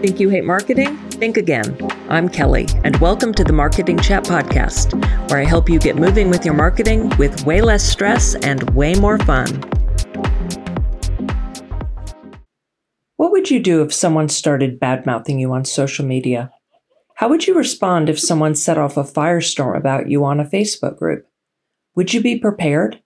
Think you hate marketing? Think again. I'm Kelly, and welcome to the Marketing Chat Podcast, where I help you get moving with your marketing with way less stress and way more fun. What would you do if someone started bad mouthing you on social media? How would you respond if someone set off a firestorm about you on a Facebook group? Would you be prepared?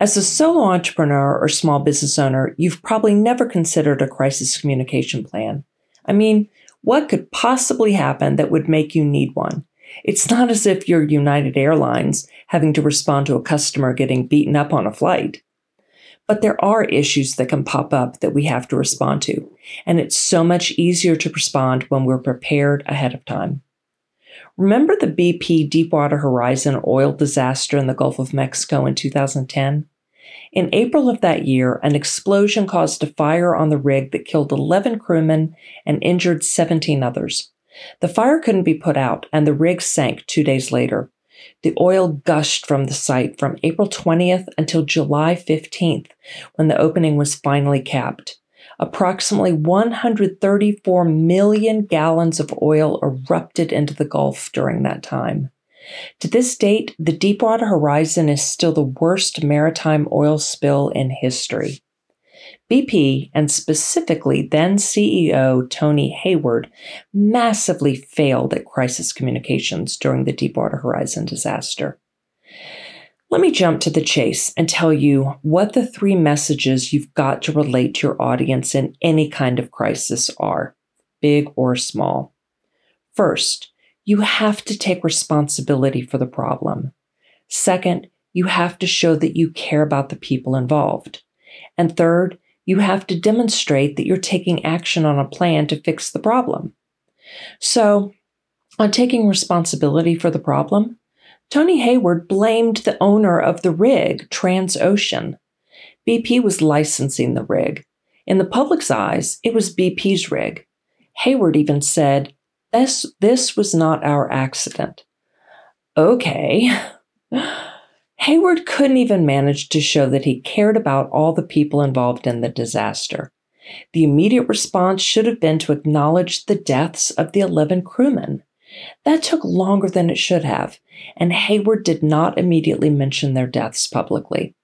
As a solo entrepreneur or small business owner, you've probably never considered a crisis communication plan. I mean, what could possibly happen that would make you need one? It's not as if you're United Airlines having to respond to a customer getting beaten up on a flight. But there are issues that can pop up that we have to respond to, and it's so much easier to respond when we're prepared ahead of time. Remember the BP Deepwater Horizon oil disaster in the Gulf of Mexico in 2010? In April of that year, an explosion caused a fire on the rig that killed 11 crewmen and injured 17 others. The fire couldn't be put out, and the rig sank two days later. The oil gushed from the site from April 20th until July 15th, when the opening was finally capped. Approximately 134 million gallons of oil erupted into the Gulf during that time. To this date, the Deepwater Horizon is still the worst maritime oil spill in history. BP, and specifically then CEO Tony Hayward, massively failed at crisis communications during the Deepwater Horizon disaster. Let me jump to the chase and tell you what the three messages you've got to relate to your audience in any kind of crisis are, big or small. First, you have to take responsibility for the problem. Second, you have to show that you care about the people involved. And third, you have to demonstrate that you're taking action on a plan to fix the problem. So, on taking responsibility for the problem, Tony Hayward blamed the owner of the rig, Transocean. BP was licensing the rig. In the public's eyes, it was BP's rig. Hayward even said, this, this was not our accident. Okay. Hayward couldn't even manage to show that he cared about all the people involved in the disaster. The immediate response should have been to acknowledge the deaths of the 11 crewmen. That took longer than it should have, and Hayward did not immediately mention their deaths publicly.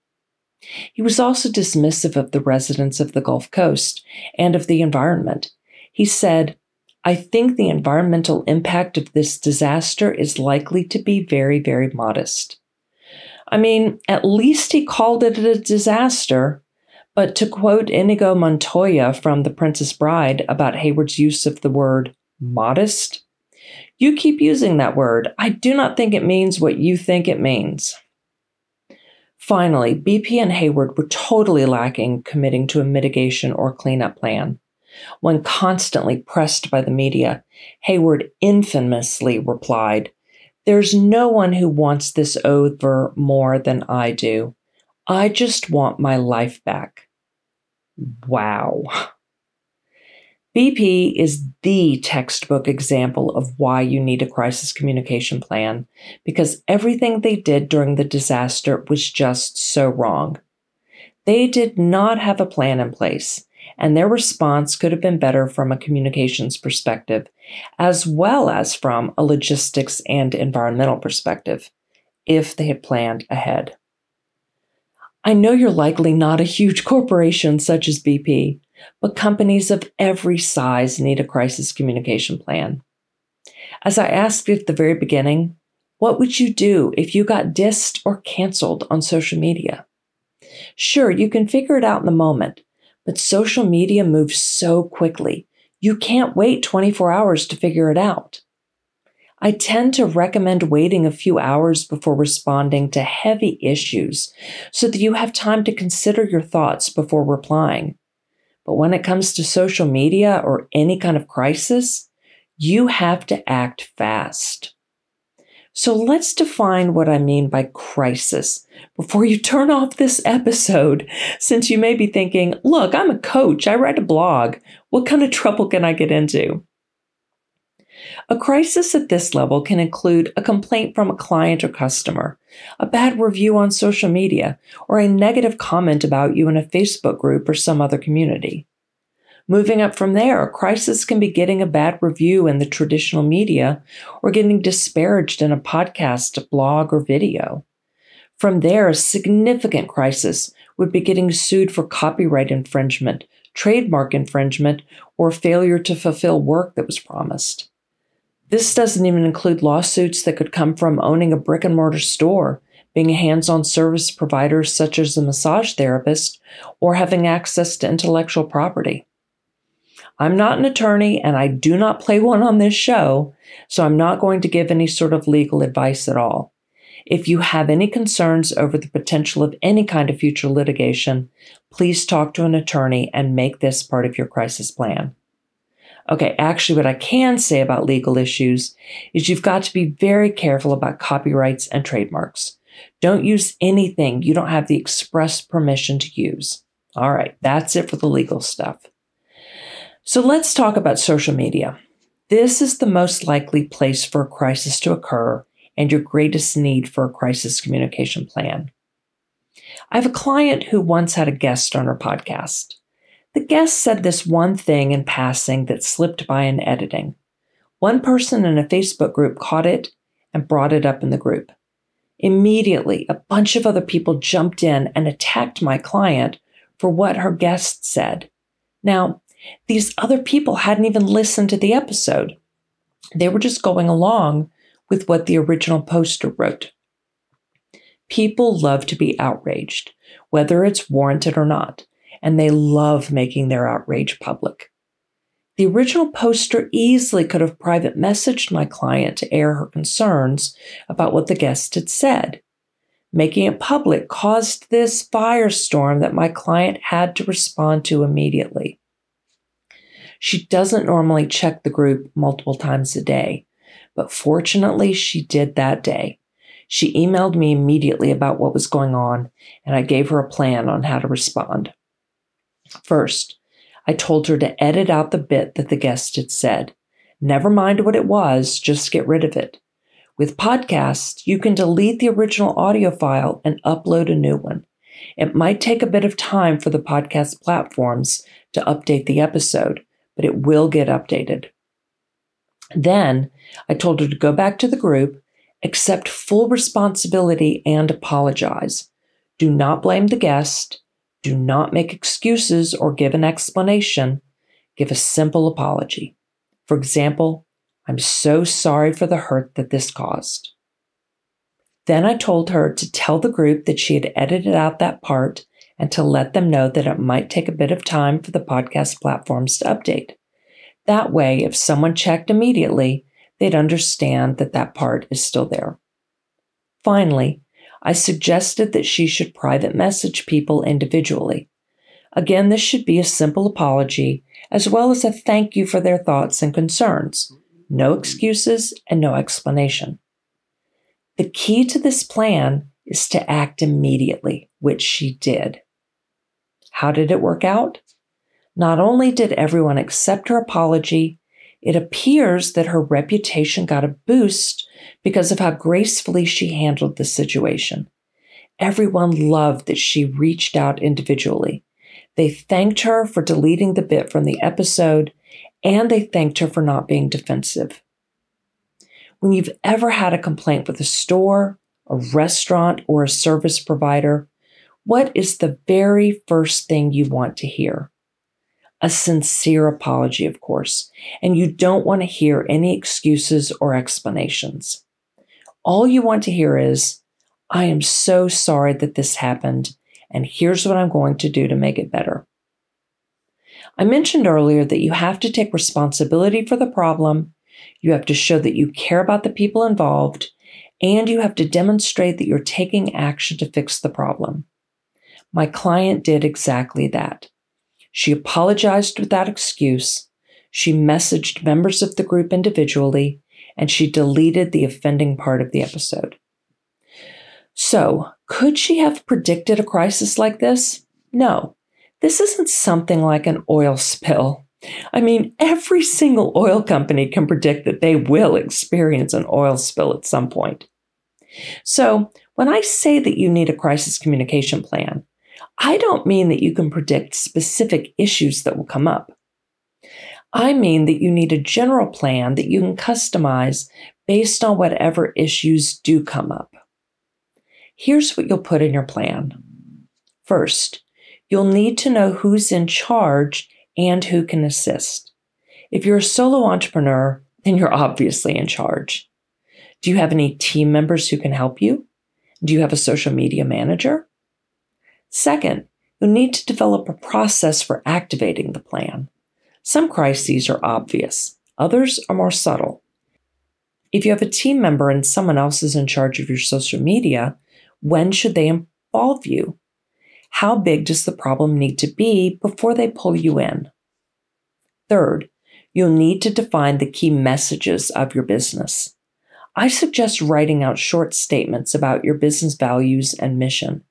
He was also dismissive of the residents of the Gulf Coast and of the environment. He said, I think the environmental impact of this disaster is likely to be very, very modest. I mean, at least he called it a disaster. But to quote Inigo Montoya from The Princess Bride about Hayward's use of the word modest, you keep using that word. I do not think it means what you think it means. Finally, BP and Hayward were totally lacking committing to a mitigation or cleanup plan. When constantly pressed by the media, Hayward infamously replied, There's no one who wants this over more than I do. I just want my life back. Wow. BP is the textbook example of why you need a crisis communication plan because everything they did during the disaster was just so wrong. They did not have a plan in place and their response could have been better from a communications perspective, as well as from a logistics and environmental perspective, if they had planned ahead. I know you're likely not a huge corporation such as BP, but companies of every size need a crisis communication plan. As I asked at the very beginning, what would you do if you got dissed or canceled on social media? Sure, you can figure it out in the moment, but social media moves so quickly. You can't wait 24 hours to figure it out. I tend to recommend waiting a few hours before responding to heavy issues so that you have time to consider your thoughts before replying. But when it comes to social media or any kind of crisis, you have to act fast. So let's define what I mean by crisis before you turn off this episode, since you may be thinking, look, I'm a coach, I write a blog. What kind of trouble can I get into? A crisis at this level can include a complaint from a client or customer, a bad review on social media, or a negative comment about you in a Facebook group or some other community. Moving up from there, a crisis can be getting a bad review in the traditional media or getting disparaged in a podcast, blog, or video. From there, a significant crisis would be getting sued for copyright infringement, trademark infringement, or failure to fulfill work that was promised. This doesn't even include lawsuits that could come from owning a brick and mortar store, being a hands on service provider such as a massage therapist, or having access to intellectual property. I'm not an attorney and I do not play one on this show, so I'm not going to give any sort of legal advice at all. If you have any concerns over the potential of any kind of future litigation, please talk to an attorney and make this part of your crisis plan. Okay, actually, what I can say about legal issues is you've got to be very careful about copyrights and trademarks. Don't use anything you don't have the express permission to use. All right, that's it for the legal stuff. So let's talk about social media. This is the most likely place for a crisis to occur and your greatest need for a crisis communication plan. I have a client who once had a guest on her podcast. The guest said this one thing in passing that slipped by in editing. One person in a Facebook group caught it and brought it up in the group. Immediately, a bunch of other people jumped in and attacked my client for what her guest said. Now, these other people hadn't even listened to the episode. They were just going along with what the original poster wrote. People love to be outraged, whether it's warranted or not, and they love making their outrage public. The original poster easily could have private messaged my client to air her concerns about what the guest had said. Making it public caused this firestorm that my client had to respond to immediately. She doesn't normally check the group multiple times a day, but fortunately, she did that day. She emailed me immediately about what was going on, and I gave her a plan on how to respond. First, I told her to edit out the bit that the guest had said. Never mind what it was, just get rid of it. With podcasts, you can delete the original audio file and upload a new one. It might take a bit of time for the podcast platforms to update the episode, but it will get updated. Then I told her to go back to the group, accept full responsibility, and apologize. Do not blame the guest. Do not make excuses or give an explanation. Give a simple apology. For example, I'm so sorry for the hurt that this caused. Then I told her to tell the group that she had edited out that part and to let them know that it might take a bit of time for the podcast platforms to update. That way, if someone checked immediately, they'd understand that that part is still there. Finally, I suggested that she should private message people individually. Again, this should be a simple apology as well as a thank you for their thoughts and concerns. No excuses and no explanation. The key to this plan is to act immediately, which she did. How did it work out? Not only did everyone accept her apology, it appears that her reputation got a boost because of how gracefully she handled the situation. Everyone loved that she reached out individually. They thanked her for deleting the bit from the episode, and they thanked her for not being defensive. When you've ever had a complaint with a store, a restaurant, or a service provider, what is the very first thing you want to hear? a sincere apology, of course, and you don't want to hear any excuses or explanations. All you want to hear is, I am so sorry that this happened, and here's what I'm going to do to make it better. I mentioned earlier that you have to take responsibility for the problem, you have to show that you care about the people involved, and you have to demonstrate that you're taking action to fix the problem. My client did exactly that. She apologized without excuse. She messaged members of the group individually, and she deleted the offending part of the episode. So, could she have predicted a crisis like this? No. This isn't something like an oil spill. I mean, every single oil company can predict that they will experience an oil spill at some point. So, when I say that you need a crisis communication plan, I don't mean that you can predict specific issues that will come up. I mean that you need a general plan that you can customize based on whatever issues do come up. Here's what you'll put in your plan. First, you'll need to know who's in charge and who can assist. If you're a solo entrepreneur, then you're obviously in charge. Do you have any team members who can help you? Do you have a social media manager? Second, you'll need to develop a process for activating the plan. Some crises are obvious, others are more subtle. If you have a team member and someone else is in charge of your social media, when should they involve you? How big does the problem need to be before they pull you in? Third, you'll need to define the key messages of your business. I suggest writing out short statements about your business values and mission.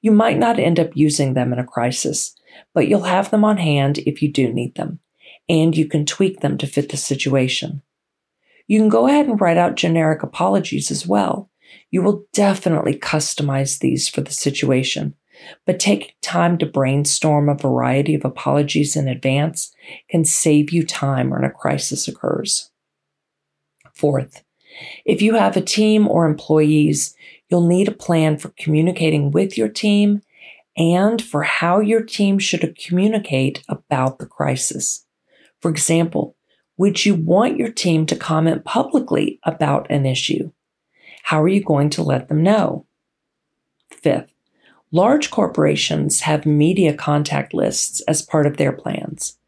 You might not end up using them in a crisis, but you'll have them on hand if you do need them, and you can tweak them to fit the situation. You can go ahead and write out generic apologies as well. You will definitely customize these for the situation, but taking time to brainstorm a variety of apologies in advance can save you time when a crisis occurs. Fourth, if you have a team or employees, you'll need a plan for communicating with your team and for how your team should communicate about the crisis. For example, would you want your team to comment publicly about an issue? How are you going to let them know? Fifth, large corporations have media contact lists as part of their plans.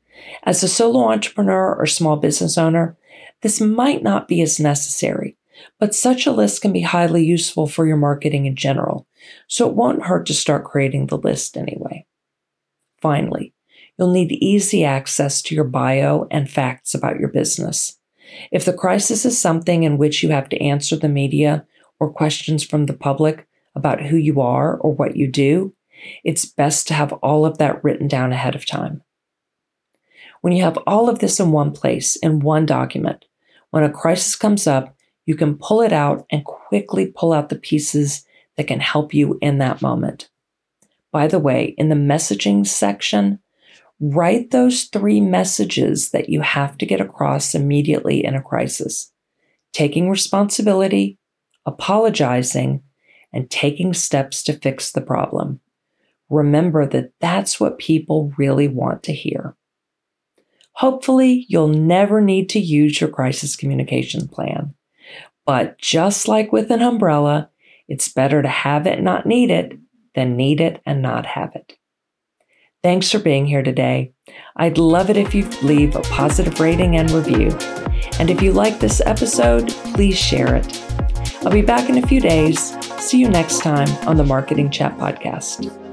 As a solo entrepreneur or small business owner, this might not be as necessary, but such a list can be highly useful for your marketing in general, so it won't hurt to start creating the list anyway. Finally, you'll need easy access to your bio and facts about your business. If the crisis is something in which you have to answer the media or questions from the public about who you are or what you do, it's best to have all of that written down ahead of time. When you have all of this in one place, in one document, when a crisis comes up, you can pull it out and quickly pull out the pieces that can help you in that moment. By the way, in the messaging section, write those three messages that you have to get across immediately in a crisis taking responsibility, apologizing, and taking steps to fix the problem. Remember that that's what people really want to hear. Hopefully, you'll never need to use your crisis communication plan. But just like with an umbrella, it's better to have it not need it than need it and not have it. Thanks for being here today. I'd love it if you leave a positive rating and review. And if you like this episode, please share it. I'll be back in a few days. See you next time on the Marketing Chat Podcast.